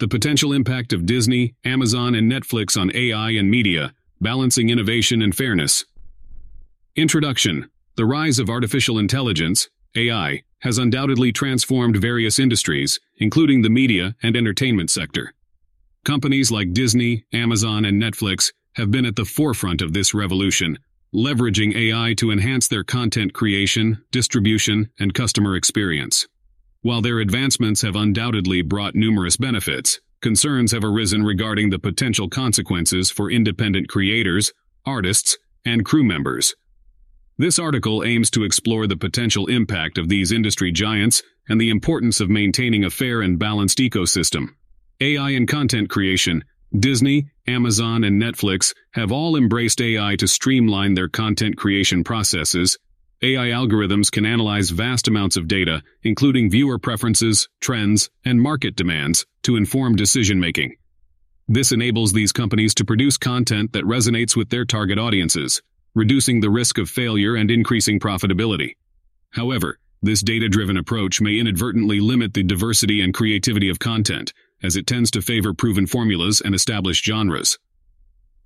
The potential impact of Disney, Amazon, and Netflix on AI and media, balancing innovation and fairness. Introduction The rise of artificial intelligence, AI, has undoubtedly transformed various industries, including the media and entertainment sector. Companies like Disney, Amazon, and Netflix have been at the forefront of this revolution, leveraging AI to enhance their content creation, distribution, and customer experience. While their advancements have undoubtedly brought numerous benefits, concerns have arisen regarding the potential consequences for independent creators, artists, and crew members. This article aims to explore the potential impact of these industry giants and the importance of maintaining a fair and balanced ecosystem. AI and content creation, Disney, Amazon, and Netflix have all embraced AI to streamline their content creation processes, AI algorithms can analyze vast amounts of data, including viewer preferences, trends, and market demands, to inform decision-making. This enables these companies to produce content that resonates with their target audiences, reducing the risk of failure and increasing profitability. However, this data-driven approach may inadvertently limit the diversity and creativity of content, as it tends to favor proven formulas and established genres.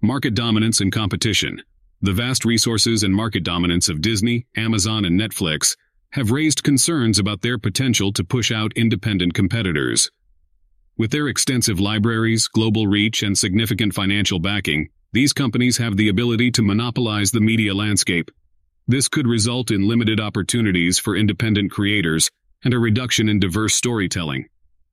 Market dominance and competition. The vast resources and market dominance of Disney, Amazon, and Netflix have raised concerns about their potential to push out independent competitors. With their extensive libraries, global reach, and significant financial backing, these companies have the ability to monopolize the media landscape. This could result in limited opportunities for independent creators and a reduction in diverse storytelling.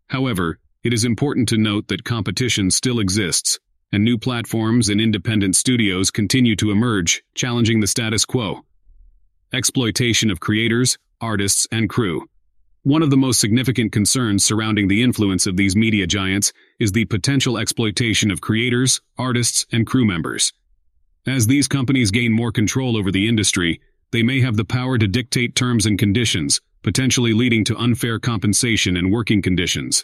However, it is important to note that competition still exists, and new platforms and independent studios continue to emerge, challenging the status quo. Exploitation of creators, artists, and crew. One of the most significant concerns surrounding the influence of these media giants is the potential exploitation of creators, artists, and crew members. As these companies gain more control over the industry, they may have the power to dictate terms and conditions, potentially leading to unfair compensation and working conditions.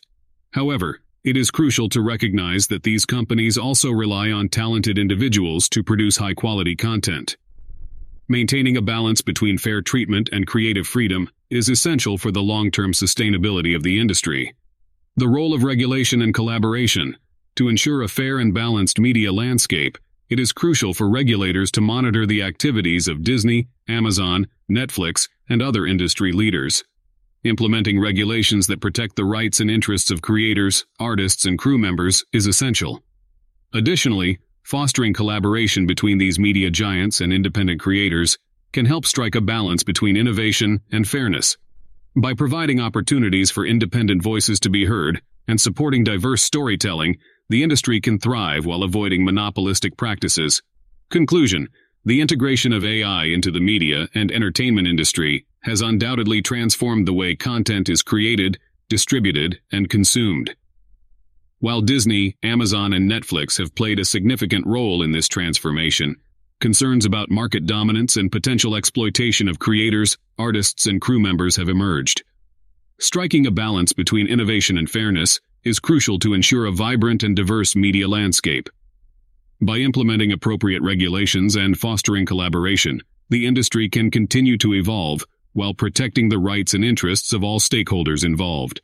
However, it is crucial to recognize that these companies also rely on talented individuals to produce high-quality content. Maintaining a balance between fair treatment and creative freedom is essential for the long-term sustainability of the industry. The role of regulation and collaboration. To ensure a fair and balanced media landscape, it is crucial for regulators to monitor the activities of Disney, Amazon, Netflix, and other industry leaders. Implementing regulations that protect the rights and interests of creators, artists, and crew members is essential. Additionally, fostering collaboration between these media giants and independent creators can help strike a balance between innovation and fairness. By providing opportunities for independent voices to be heard and supporting diverse storytelling, the industry can thrive while avoiding monopolistic practices. Conclusion the integration of AI into the media and entertainment industry has undoubtedly transformed the way content is created, distributed, and consumed. While Disney, Amazon, and Netflix have played a significant role in this transformation, concerns about market dominance and potential exploitation of creators, artists, and crew members have emerged. Striking a balance between innovation and fairness is crucial to ensure a vibrant and diverse media landscape. By implementing appropriate regulations and fostering collaboration, the industry can continue to evolve while protecting the rights and interests of all stakeholders involved.